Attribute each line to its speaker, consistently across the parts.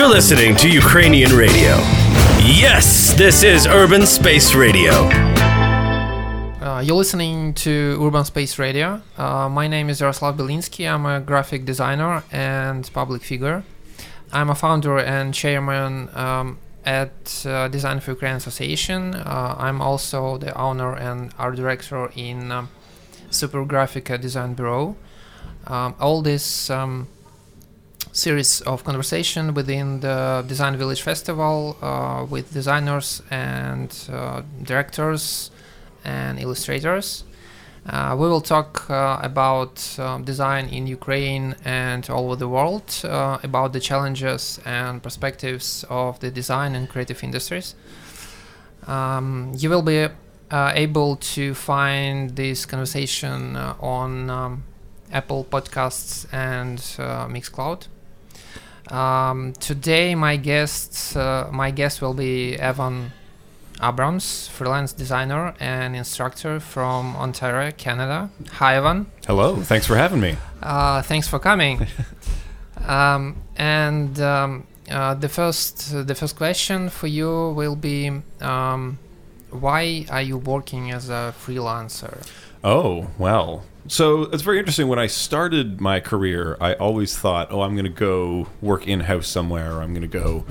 Speaker 1: You're listening to Ukrainian radio. Yes, this is Urban Space Radio.
Speaker 2: Uh, you're listening to Urban Space Radio. Uh, my name is Yaroslav Belinsky. I'm a graphic designer and public figure. I'm a founder and chairman um, at uh, Design for Ukraine Association. Uh, I'm also the owner and art director in um, Super Graphica Design Bureau. Um, all this um, series of conversation within the Design Village Festival uh, with designers and uh, directors and illustrators. Uh, we will talk uh, about um, design in Ukraine and all over the world, uh, about the challenges and perspectives of the design and creative industries. Um, you will be uh, able to find this conversation on um, Apple Podcasts and uh, Mixcloud. Um, today, my guest, my guest will be Evan Abrams, freelance designer and instructor from Ontario, Canada. Hi, Evan.
Speaker 3: Hello. Thanks for having me.
Speaker 2: Uh, thanks for coming. um, and um, uh, the first, the first question for you will be, um, why are you working as a freelancer?
Speaker 3: Oh well, so it's very interesting. When I started my career, I always thought, oh, I'm going to go work in house somewhere, or I'm going to go,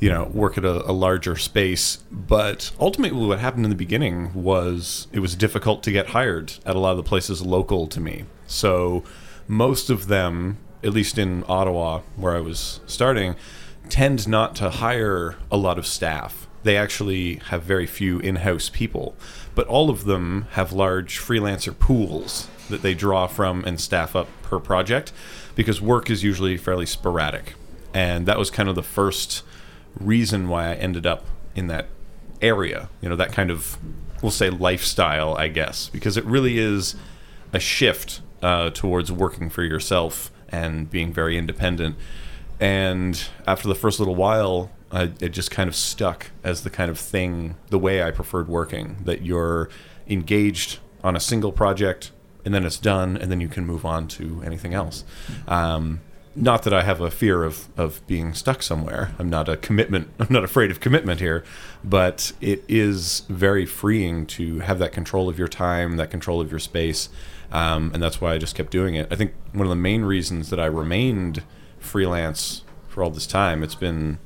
Speaker 3: you know, work at a, a, larger space. But ultimately, what happened in the beginning was it was difficult to get hired at a lot of the places local to me. So most of them, at least in Ottawa, where I was starting, tend not to hire a lot of staff. They actually have very few in house people, but all of them have large freelancer pools that they draw from and staff up per project because work is usually fairly sporadic. And that was kind of the first reason why I ended up in that area, you know, that kind of, we'll say, lifestyle, I guess, because it really is a shift uh, towards working for yourself and being very independent. And after the first little while, I, it just kind of stuck as the kind of thing, the way I preferred working, that you're engaged on a single project and then it's done, and then you can move on to anything else. Um, not that I have a fear of, of being stuck somewhere. I'm not a commitment. I'm not afraid of commitment here, but it is very freeing to have that control of your time, that control of your space, um, and that's why I just kept doing it. I think one of the main reasons that I remained freelance for all this time. It's been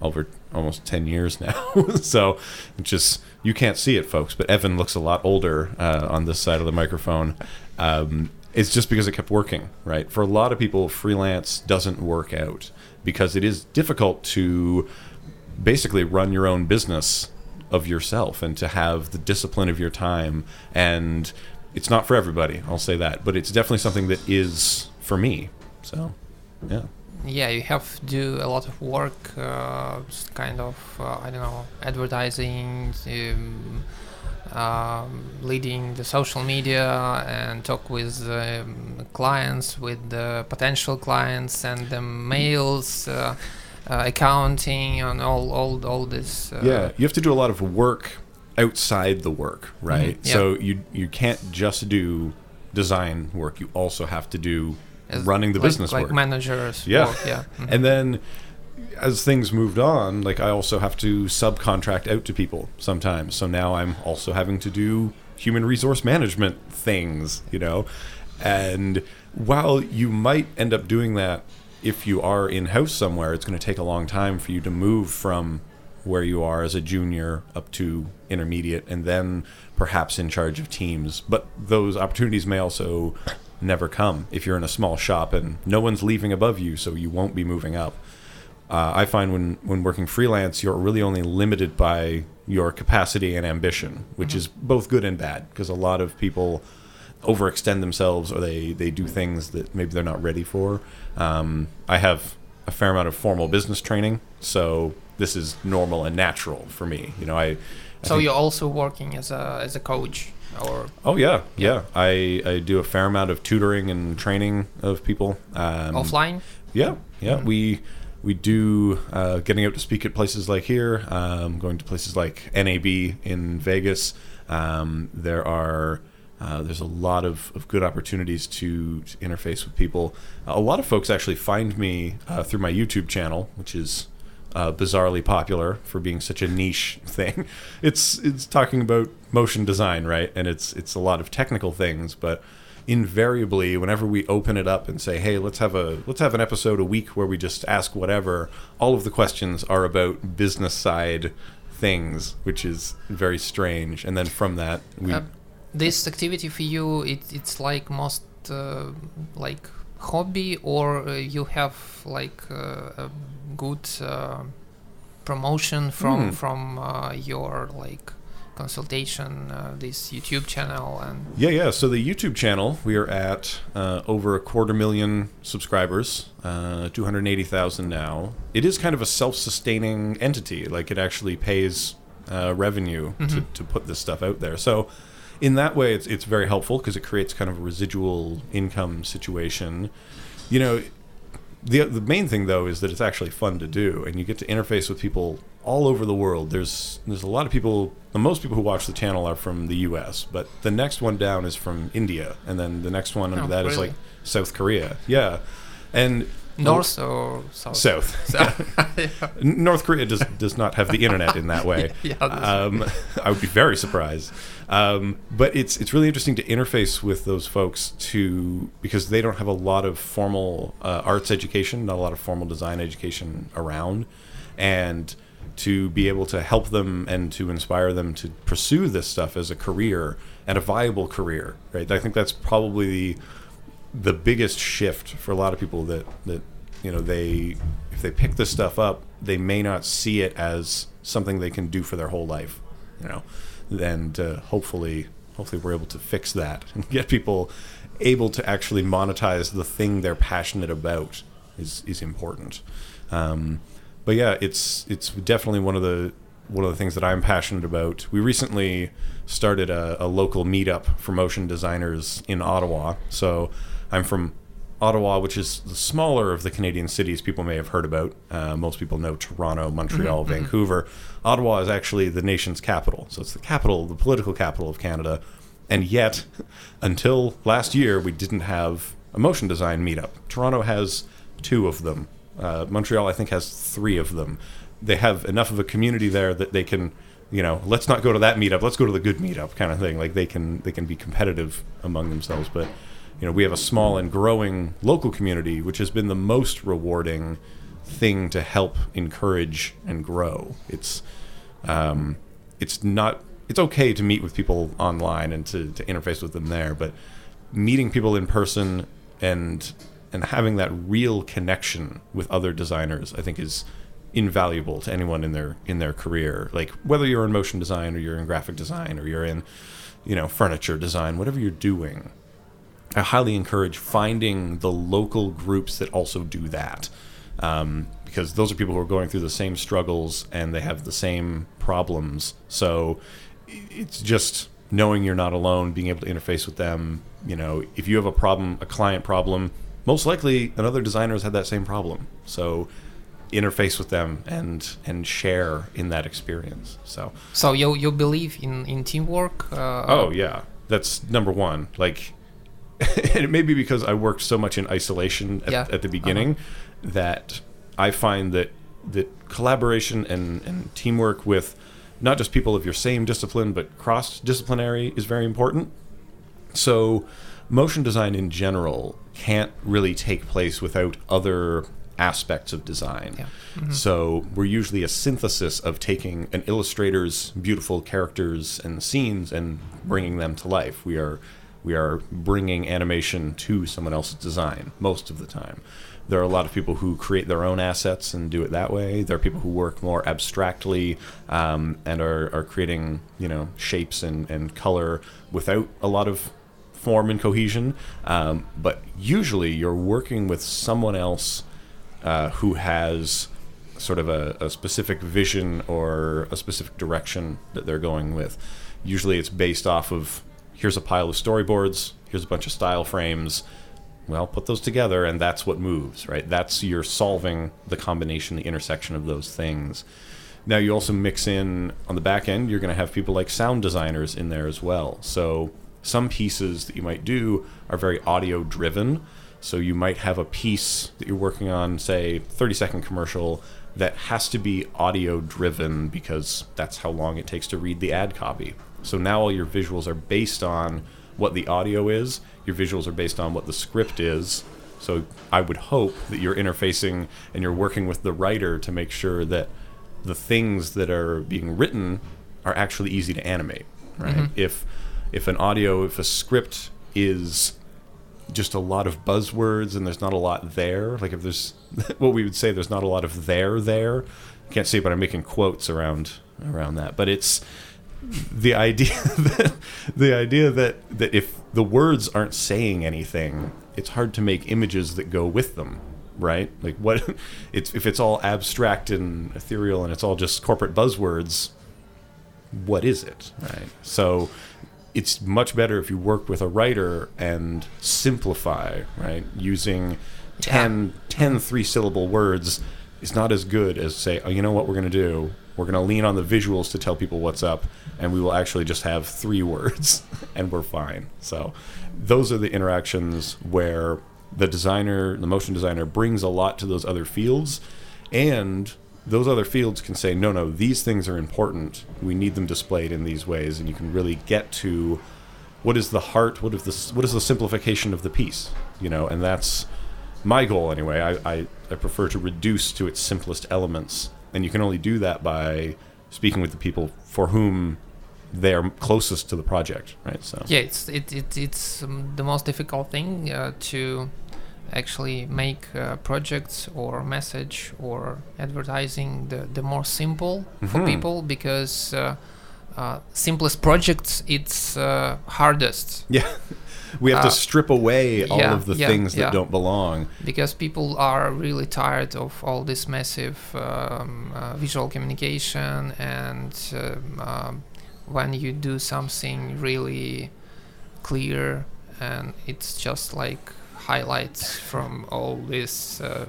Speaker 3: over almost 10 years now. so just, you can't see it, folks, but Evan looks a lot older uh, on this side of the microphone. Um, it's just because it kept working, right? For a lot of people, freelance doesn't work out because it is difficult to basically run your own business of yourself and to have the discipline of your time. And it's not for everybody, I'll say that, but it's definitely something that is for me. So, yeah
Speaker 2: yeah, you have to do a lot of work, uh, kind of, uh, I don't know, advertising, um, um, leading the social media and talk with um, clients, with the potential clients, and the mails, uh, uh accounting, and all, all, all this.
Speaker 3: Uh, yeah, you have to do a lot of work outside the work, right? Mm-hmm, yeah. So you you can't just do design work. You also have to do as running the
Speaker 2: like,
Speaker 3: business
Speaker 2: like
Speaker 3: work.
Speaker 2: managers
Speaker 3: yeah.
Speaker 2: work, yeah.
Speaker 3: Mm-hmm. and then as things moved on like i also have to subcontract out to people sometimes. So now i'm also having to do human resource management things you know? And while you might end up doing that if you are in house somewhere it's going to take a long time for you to move from where you are as a junior up to intermediate and then perhaps in charge of teams. But those opportunities may also never come if you're in a small shop and no one's leaving above you, so you won't be moving up. Uh, I find when when working freelance, you're really only limited by your capacity and ambition, which mm-hmm. is both good and bad because a lot of people overextend themselves or they they do things that maybe they're not ready for. Um, I have a fair amount of formal business training, so this is normal and natural for me. You know, I.
Speaker 2: I so you're also working as a as a coach or
Speaker 3: oh yeah, yeah. I I do a fair amount of tutoring and training of people
Speaker 2: um, offline.
Speaker 3: Yeah, yeah. Mm-hmm. We we do uh, getting out to speak at places like here, um, going to places like NAB in Vegas. Um, there are Uh, there's a lot of, of good opportunities to, to interface with people. a lot of folks actually find me uh, through my YouTube channel, which is uh, bizarrely popular for being such a niche thing. It's it's talking about motion design, right? And it's it's a lot of technical things, but invariably, whenever we open it up and say, "Hey, let's have a let's have an episode a week where we just ask whatever," all of the questions are about business side things, which is very strange. And then from that, we
Speaker 2: Uh, this activity for you, it, it's like most uh, like hobby, or uh, you have like uh, a good uh, promotion from
Speaker 3: Hmm.
Speaker 2: from uh, your like consultation, uh, this YouTube channel, and
Speaker 3: Yeah, yeah. So the YouTube channel, we are at uh, over a quarter million subscribers, uh, 280,000 now. It is kind of a self-sustaining entity. Like it actually pays uh, revenue to, to put this stuff out there. So in that way, it's, it's very helpful because it creates kind of a residual income situation. You know, the the main thing though is that it's actually fun to do, and you get to interface with people all over the world. There's there's a lot of people. The most people who watch the channel are from the U.S., but the next one down is from India, and then the next one under
Speaker 2: Oh,
Speaker 3: that is
Speaker 2: really?
Speaker 3: like South Korea. Yeah, and
Speaker 2: north or south.
Speaker 3: South. N- North Korea does does not have the internet in that way.
Speaker 2: Yeah,
Speaker 3: um, I would be very surprised. Um, but it's it's really interesting to interface with those folks to because they don't have a lot of formal uh, arts education, not a lot of formal design education around, and to be able to help them and to inspire them to pursue this stuff as a career and a viable career. Right. I think that's probably the the biggest shift for a lot of people that that you know they if they pick this stuff up they may not see it as something they can do for their whole life you know and uh, hopefully hopefully we're able to fix that and get people able to actually monetize the thing they're passionate about is is important um, but yeah it's it's definitely one of the one of the things that I'm passionate about. We recently started a, a local meetup for motion designers in Ottawa. So I'm from Ottawa, which is the smaller of the Canadian cities people may have heard about. Uh, most people know Toronto, Montreal, Vancouver. Ottawa is actually the nation's capital. So it's the capital, the political capital of Canada. And yet, until last year, we didn't have a motion design meetup. Toronto has two of them. Uh, Montreal, I think, has three of them. They have enough of a community there that they can, you know, let's not go to that meetup. Let's go to the good meetup, kind of thing. Like they can they can be competitive among themselves. But you know, we have a small and growing local community, which has been the most rewarding thing to help encourage and grow. It's um, it's not it's okay to meet with people online and to, to interface with them there, but meeting people in person and and having that real connection with other designers, I think is invaluable to anyone in their in their career. Like whether you're in motion design or you're in graphic design or you're in, you know, furniture design, whatever you're doing, I highly encourage finding the local groups that also do that. Um, because those are people who are going through the same struggles and they have the same problems. So it's just knowing you're not alone, being able to interface with them. You know, if you have a problem, a client problem, most likely another designer has had that same problem. So interface with them and and share in that experience. So
Speaker 2: So you you believe in in teamwork? Uh,
Speaker 3: Oh yeah, that's number one. Like, and it may be because I worked so much in isolation at,
Speaker 2: Yeah.
Speaker 3: at the beginning uh-huh. that I find that that collaboration and, and teamwork with not just people of your same discipline but cross disciplinary is very important. So, motion design in general can't really take place without other aspects of design.
Speaker 2: Yeah. Mm-hmm.
Speaker 3: So, we're usually a synthesis of taking an illustrator's beautiful characters and scenes and bringing them to life. We are we are bringing animation to someone else's design most of the time. There are a lot of people who create their own assets and do it that way. There are people who work more abstractly um, and are, are creating, you know, shapes and, and color without a lot of form and cohesion. Um, but usually you're working with someone else uh, who has sort of a, a specific vision or a specific direction that they're going with. Usually it's based off of here's a pile of storyboards, here's a bunch of style frames. Well, put those together and that's what moves, right? That's you're solving the combination, the intersection of those things. Now you also mix in on the back end, you're going to have people like sound designers in there as well. So some pieces that you might do are very audio driven. So you might have a piece that you're working on, say, 30 second commercial that has to be audio driven because that's how long it takes to read the ad copy. So now all your visuals are based on what the audio is, your visuals are based on what the script is. So I would hope that you're interfacing and you're working with the writer to make sure that the things that are being written are actually easy to animate, right? Mm-hmm. If if an audio, if a script is just a lot of buzzwords and there's not a lot there, like if there's what we would say there's not a lot of there there. Can't see, but I'm making quotes around around that. But it's the idea that the idea that that if the words aren't saying anything, it's hard to make images that go with them, right? Like what it's if it's all abstract and ethereal and it's all just corporate buzzwords, what is it, right? So it's much better if you work with a writer and simplify, right? Using 10, 10 three syllable words is not as good as say, oh, you know what we're going to do? We're going to lean on the visuals to tell people what's up, and we will actually just have three words, and we're fine. So, those are the interactions where the designer, the motion designer, brings a lot to those other fields, and those other fields can say, no, no, these things are important. We need them displayed in these ways, and you can really get to what is the heart, what is the what is the simplification of the piece, you know, and that's my goal anyway. I, I, I prefer to reduce to its simplest elements, and you can only do that by speaking with the people for whom they're closest to the project, right? So
Speaker 2: Yeah, it's it, it it's um, the most difficult thing uh, to actually make uh, projects or message or advertising the, the more simple for
Speaker 3: Mhm.
Speaker 2: people because uh, uh, simplest projects it's uh, hardest
Speaker 3: yeah, we have
Speaker 2: Uh,
Speaker 3: to strip away all
Speaker 2: yeah,
Speaker 3: of the
Speaker 2: yeah,
Speaker 3: things that
Speaker 2: yeah.
Speaker 3: don't belong.
Speaker 2: because people are really tired of all this massive um, uh, visual communication and um, um, when you do something really clear and it's just like highlights from all this uh,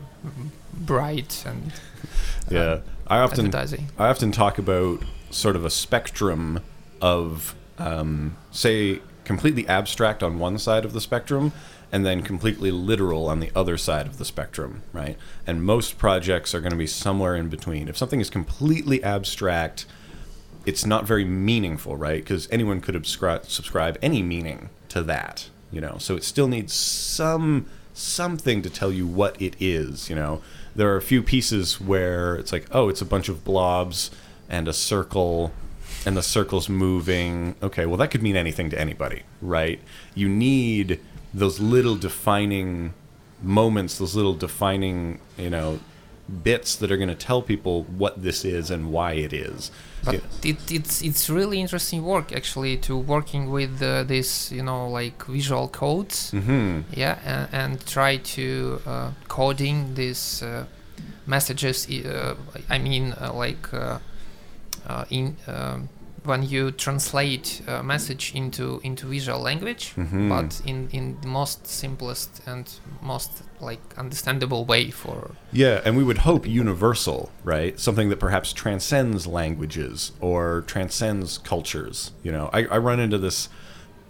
Speaker 2: bright and
Speaker 3: Yeah, I often
Speaker 2: advertising
Speaker 3: I often talk about sort of a spectrum of, um, say, completely abstract on one side of the spectrum, and then completely literal on the other side of the spectrum, right? And most projects are going to be somewhere in between. If something is completely abstract, it's not very meaningful, right? Because anyone could subscribe subscribe any meaning to that, you know. So it still needs some something to tell you what it is, you know. There are a few pieces where it's like, oh, it's a bunch of blobs and a circle and the circle's moving. Okay, well that could mean anything to anybody, right? You need those little defining moments, those little defining, you know, bits that are going to tell people what this is and why it is.
Speaker 2: but
Speaker 3: Yeah.
Speaker 2: it, it's it's really interesting work actually to working with uh, this you know like visual codes
Speaker 3: Mhm.
Speaker 2: yeah and, and try to uh, coding these uh, messages i- uh, i mean uh, like uh, in um, when you translate a message into into visual language
Speaker 3: Mhm.
Speaker 2: but in in the most simplest and most like understandable way for
Speaker 3: Yeah, and we would hope universal, right? Something that perhaps transcends languages or transcends cultures. You know, I, I run into this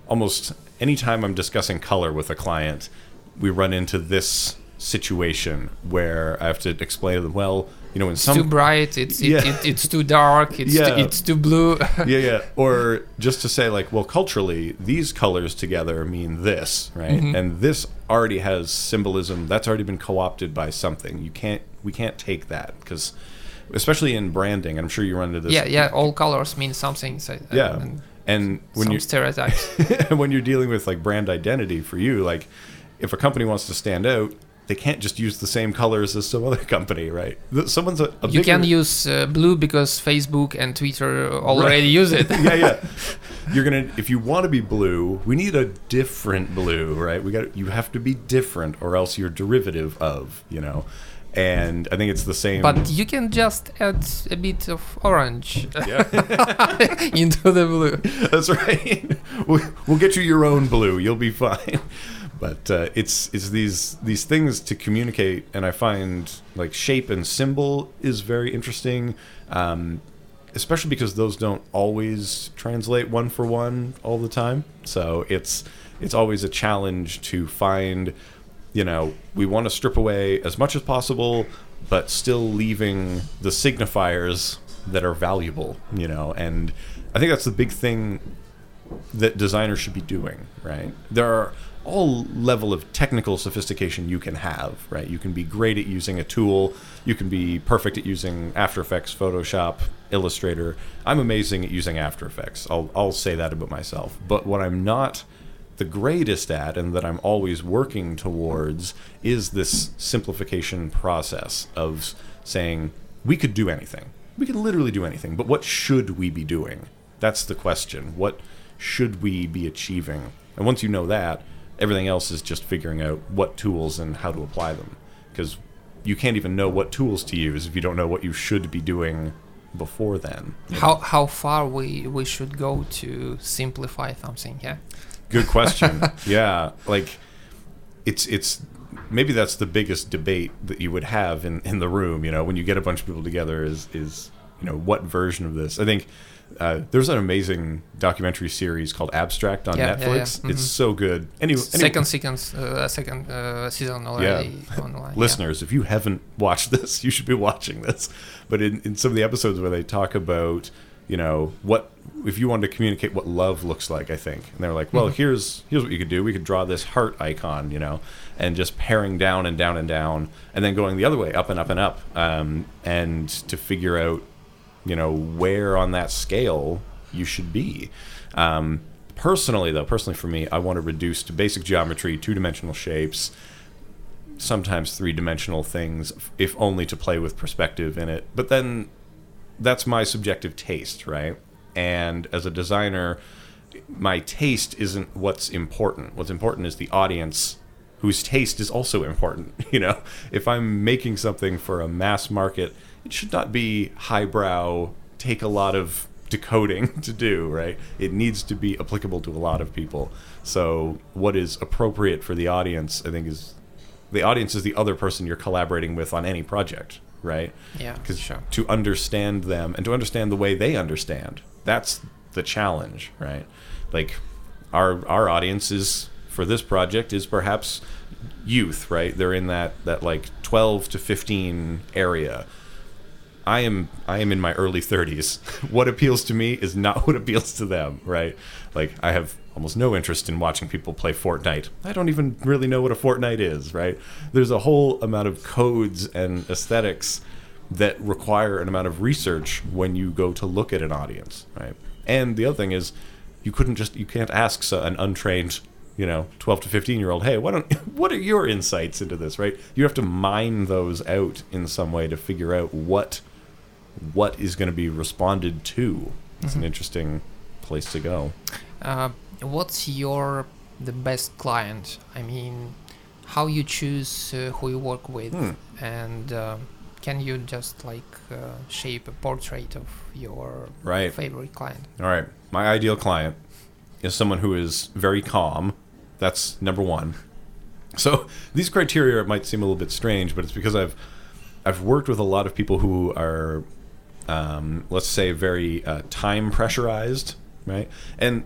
Speaker 3: almost anytime I'm discussing color with a client, we run into this situation where I have to explain to them, well, you know, in
Speaker 2: it's
Speaker 3: some
Speaker 2: too bright it's it,
Speaker 3: Yeah.
Speaker 2: it, it's too dark it's
Speaker 3: Yeah.
Speaker 2: too, it's too blue
Speaker 3: yeah, yeah. Or just to say, like, well, culturally, these colors together mean this, right?
Speaker 2: Mhm.
Speaker 3: And this already has symbolism that's already been co-opted by something. You can't, we can't take that because, especially in branding, and I'm sure you run into this.
Speaker 2: yeah yeah all colors mean something so, uh,
Speaker 3: Yeah.
Speaker 2: and
Speaker 3: And when you
Speaker 2: stereotypes
Speaker 3: when you're dealing with like brand identity for you, like if a company wants to stand out, they can't just use the same colors as some other company, right? Someone's a, a
Speaker 2: you
Speaker 3: bigger-
Speaker 2: can use uh, blue because Facebook and Twitter already use it.
Speaker 3: yeah, yeah. You're gonna if you want to be blue, we need a different blue, right? We got you have to be different, or else you're derivative of, you know. And I think it's the same.
Speaker 2: But you can just add a bit of orange
Speaker 3: yeah,
Speaker 2: into the blue.
Speaker 3: that's right. We'll, we'll get you your own blue. You'll be fine. But uh, it's it's these these things to communicate, and I find like shape and symbol is very interesting. Um, especially because those don't always translate one for one all the time. So it's it's always a challenge to find, you know, we want to strip away as much as possible, but still leaving the signifiers that are valuable, you know, and I think that's the big thing that designers should be doing, right? There are all level of technical sophistication you can have, right? You can be great at using a tool, you can be perfect at using After Effects, Photoshop, Illustrator. I'm amazing at using After Effects. I'll I'll say that about myself. But what I'm not the greatest at and that I'm always working towards is this simplification process of saying we could do anything. We could literally do anything, but what should we be doing? That's the question. What should we be achieving? And once you know that, everything else is just figuring out what tools and how to apply them. Because you can't even know what tools to use if you don't know what you should be doing before then.
Speaker 2: How how far we we should go to simplify something? Yeah.
Speaker 3: Good question. yeah, like it's it's maybe that's the biggest debate that you would have in in the room. You know, when you get a bunch of people together, is is you know what version of this? I think uh, there's an amazing documentary series called Abstract on
Speaker 2: Yeah, yeah,
Speaker 3: Netflix.
Speaker 2: yeah.
Speaker 3: It's
Speaker 2: Mhm.
Speaker 3: so good. Any, any
Speaker 2: second uh, second uh, season already online. yeah.
Speaker 3: listeners, if you haven't watched this, you should be watching this. But in, in some of the episodes where they talk about, you know, what if you wanted to communicate what love looks like, I think, and they're like, well,
Speaker 2: Mhm.
Speaker 3: here's here's what you could do. We could draw this heart icon, you know, and just paring down and down and down, and then going the other way, up and up and up, um, and to figure out, you know, where on that scale you should be. Um, personally, though, personally for me, I want to reduce to basic geometry, two dimensional shapes sometimes three dimensional things, if only to play with perspective in it. But then that's my subjective taste, right? And as a designer, my taste isn't what's important. What's important is the audience whose taste is also important. You know, if I'm making something for a mass market, it should not be highbrow, take a lot of decoding to do, right? It needs to be applicable to a lot of people. So, what is appropriate for the audience, I think, is the audience is the other person you're collaborating with on any project, right?
Speaker 2: Yeah,
Speaker 3: Because
Speaker 2: sure.
Speaker 3: to understand them and to understand the way they understand, that's the challenge, right? Like our our audience is for this project is perhaps youth, right? They're in that that like 12 to 15 area. I am I am in my early 30s. what appeals to me is not what appeals to them, right? Like I have almost no interest in watching people play Fortnite. I don't even really know what a Fortnite is, right? There's a whole amount of codes and aesthetics that require an amount of research when you go to look at an audience, right? And the other thing is you couldn't just you can't ask an untrained you know 12 to 15 year old hey don't what are your insights into this right you have to mine those out in some way to figure out what what is going to be responded to it's an
Speaker 2: Mhm.
Speaker 3: interesting place to go
Speaker 2: Uh, what's your the best client? I mean, how you choose uh, who you work with,
Speaker 3: Hmm.
Speaker 2: and um can you just like uh, shape a portrait of your
Speaker 3: right
Speaker 2: favorite client?
Speaker 3: all right my ideal client is someone who is very calm that's number one so these criteria might seem a little bit strange but it's because i've i've worked with a lot of people who are um, let's say very uh, time pressurized right? And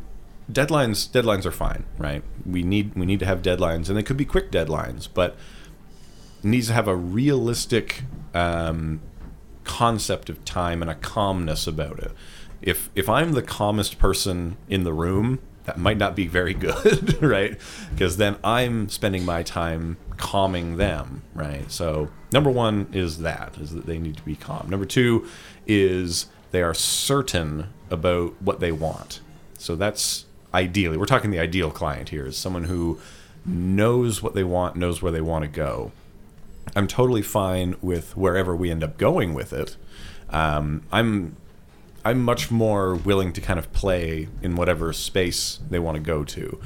Speaker 3: deadlines deadlines are fine right? We need we need to have deadlines and they could be quick deadlines but needs to have a realistic um, concept of time and a calmness about it. If if i'm the calmest person in the room that might not be very good right? Because then i'm spending my time calming them right? So number one is that is that they need to be calm. Number two is they are certain about what they want. So that's ideally we're talking the ideal client here is someone who knows what they want knows where they want to go. I'm totally fine with wherever we end up going with it. Um, i'm I'm much more willing to kind of play in whatever space they want to go to.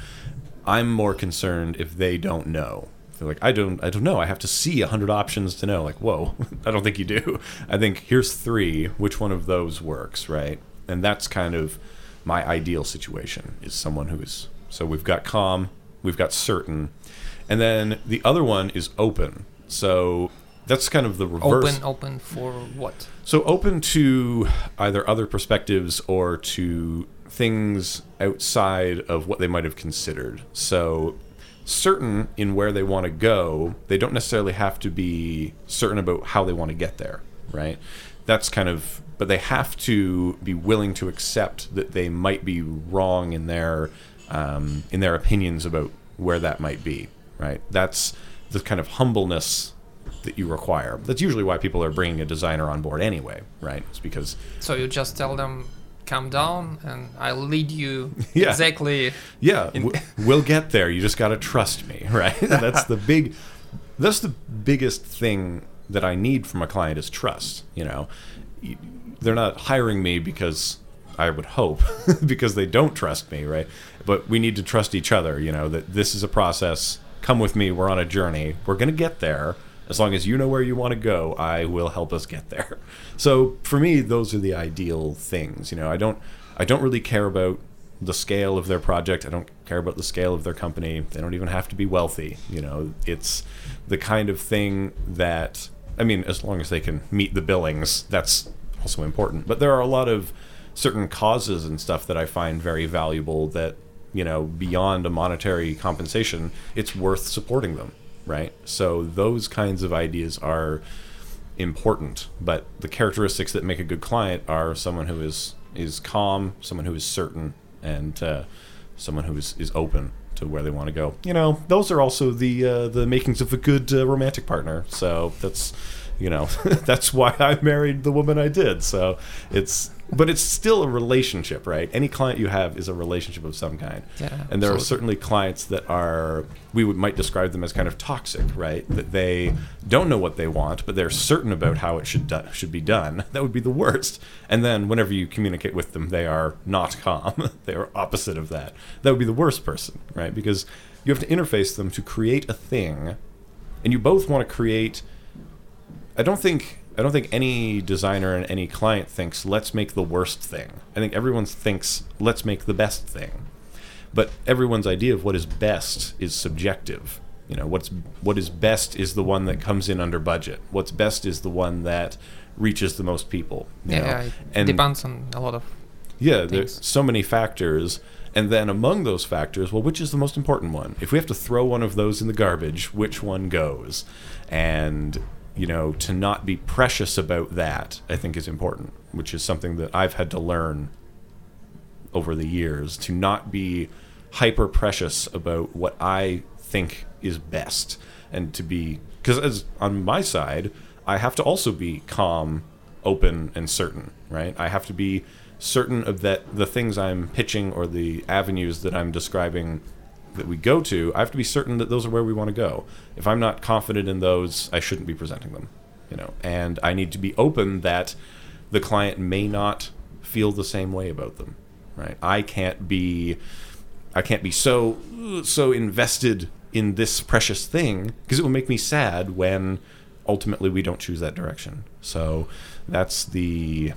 Speaker 3: I'm more concerned if they don't know. They're like, I don't, I don't know. I have to see a hundred options to know. Like, whoa, I don't think you do. I think here's three. Which one of those works, right? And that's kind of my ideal situation is someone who is. So we've got calm, we've got certain, and then the other one is open. So that's kind of the reverse.
Speaker 2: Open, open for what?
Speaker 3: So open to either other perspectives or to things outside of what they might have considered. So certain in where they want to go, they don't necessarily have to be certain about how they want to get there, right? That's kind of but they have to be willing to accept that they might be wrong in their um, in their opinions about where that might be, right? That's the kind of humbleness that you require. That's usually why people are bringing a designer on board anyway, right? It's because
Speaker 2: So you just tell them, calm down, and I'll lead you
Speaker 3: Yeah.
Speaker 2: exactly.
Speaker 3: yeah,
Speaker 2: In-
Speaker 3: we'll get there. You just got to trust me, right? that's the big that's the biggest thing that I need from a client is trust, you know. They're not hiring me because I would hope because they don't trust me, right? But we need to trust each other, you know, that this is a process. Come with me, we're on a journey. We're going to get there. As long as you know where you want to go, I will help us get there. So for me, those are the ideal things. You know, I don't I don't really care about the scale of their project. I don't care about the scale of their company. They don't even have to be wealthy. You know, it's the kind of thing that I mean, as long as they can meet the billings, that's also important. But there are a lot of certain causes and stuff that I find very valuable that, you know, beyond a monetary compensation, it's worth supporting them, right? So those kinds of ideas are important, but the characteristics that make a good client are someone who is is calm, someone who is certain, and uh, someone who is, is open to where they want to go. You know, those are also the uh, the makings of a good uh, romantic partner. So that's you know that's why I married the woman I did. So it's but it's still a relationship, right? Any client you have is a relationship of some kind.
Speaker 2: Yeah,
Speaker 3: and there are certainly clients that are we would might describe them as kind of toxic, right? That they don't know what they want, but they're certain about how it should do, should be done. That would be the worst. And then whenever you communicate with them, they are not calm. they are opposite of that. That would be the worst person, right? Because you have to interface them to create a thing, and you both want to create. I don't think I don't think any designer and any client thinks let's make the worst thing. I think everyone thinks let's make the best thing. But everyone's idea of what is best is subjective. You know, what's what is best is the one that comes in under budget. What's best is the one that reaches the most people.
Speaker 2: Yeah,
Speaker 3: know?
Speaker 2: it
Speaker 3: and
Speaker 2: depends on a lot of.
Speaker 3: yeah,
Speaker 2: things.
Speaker 3: there's so many factors. And then among those factors, well, which is the most important one? If we have to throw one of those in the garbage, which one goes? And, you know, to not be precious about that, I think is important, which is something that I've had to learn over the years to not be hyper precious about what I think is best and to be because as on my side I have to also be calm open and certain right? I have to be certain of that the things I'm pitching or the avenues that I'm describing that we go to I have to be certain that those are where we want to go. If I'm not confident in those I shouldn't be presenting them you know? And I need to be open that the client may not feel the same way about them right? I can't be i can't be so so invested in this precious thing because it will make me sad when ultimately we don't choose that direction. So that's the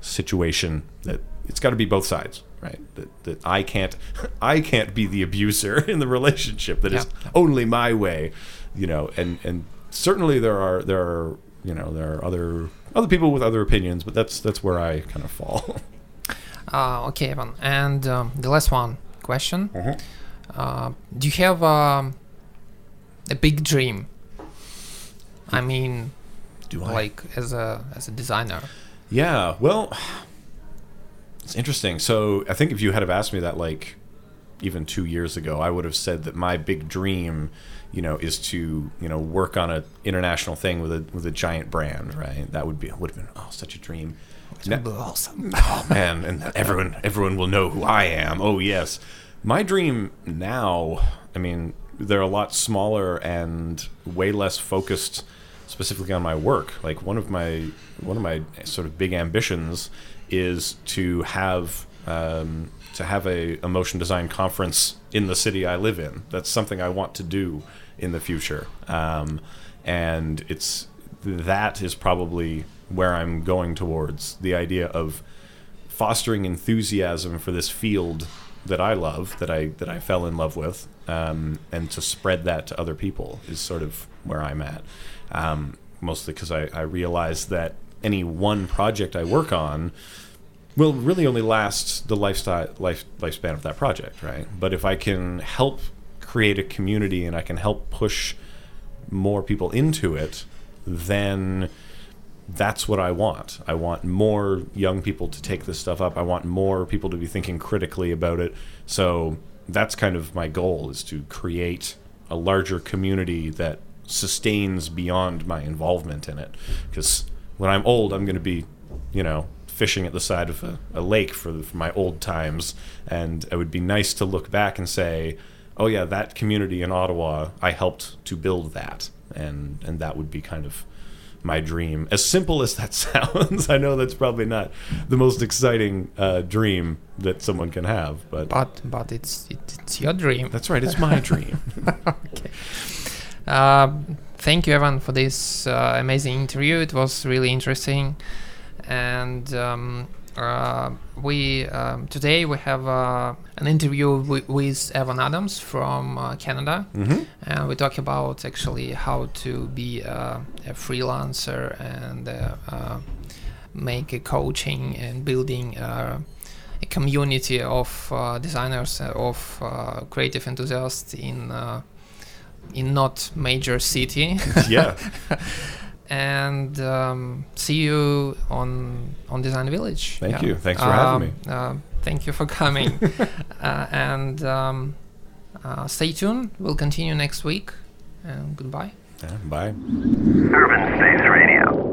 Speaker 3: situation that it's got to be both sides right that, that i can't i can't be the abuser in the relationship That is
Speaker 2: Yeah.
Speaker 3: only my way you know and and certainly there are there are you know there are other other people with other opinions but that's that's where i kind of fall
Speaker 2: Uh, okay, Evan. And um, the last one question:
Speaker 3: Mhm.
Speaker 2: uh, Do you have um, a big dream? I mean,
Speaker 3: do
Speaker 2: like as a as a designer.
Speaker 3: Yeah, well, it's interesting. So I think if you had have asked me that like even two years ago, I would have said that my big dream, you know, is to you know work on an international thing with a with a giant brand, right? That would be would have been oh such a dream.
Speaker 2: Be awesome.
Speaker 3: oh man, and everyone everyone will know who I am. Oh yes, my dream now. I mean, they're a lot smaller and way less focused specifically on my work. Like one of my one of my sort of big ambitions is to have um, to have a, a motion design conference in the city I live in. That's something I want to do in the future, um, and it's that is probably where I'm going towards the idea of fostering enthusiasm for this field that I love, that I that I fell in love with, um, and to spread that to other people is sort of where I'm at. Um, mostly because I, I realize that any one project I work on will really only last the lifestyle life lifespan of that project, right? But if I can help create a community and I can help push more people into it, then that's what I want. I want more young people to take this stuff up. I want more people to be thinking critically about it. So that's kind of my goal is to create a larger community that sustains beyond my involvement in it. Because when I'm old, I'm going to be, you know, fishing at the side of a, a lake for, for my old times. And it would be nice to look back and say, oh, yeah, that community in Ottawa, I helped to build that. And, and that would be kind of my dream. As simple as that sounds, I know that's probably not the most exciting uh, dream that someone can have, but
Speaker 2: but but it's it, it's your dream.
Speaker 3: That's right. It's my dream.
Speaker 2: okay. Uh, thank you, Evan, for this uh, amazing interview. It was really interesting, and. Um, uh, we um, today we have uh, an interview w- with Evan Abrams from uh, Canada,
Speaker 3: mm-hmm.
Speaker 2: and we talk about actually how to be a freelancer and uh, uh, make a coaching and building a community of uh, designers of creative enthusiasts in in not major city.
Speaker 3: yeah.
Speaker 2: and um, see you on on Design Village.
Speaker 3: Thank yeah. you. Thanks for having me.
Speaker 2: Um, uh, thank you for coming. uh, and um, uh, stay tuned. We'll continue next week. And goodbye.
Speaker 3: Yeah, bye.
Speaker 4: Urban Space Radio.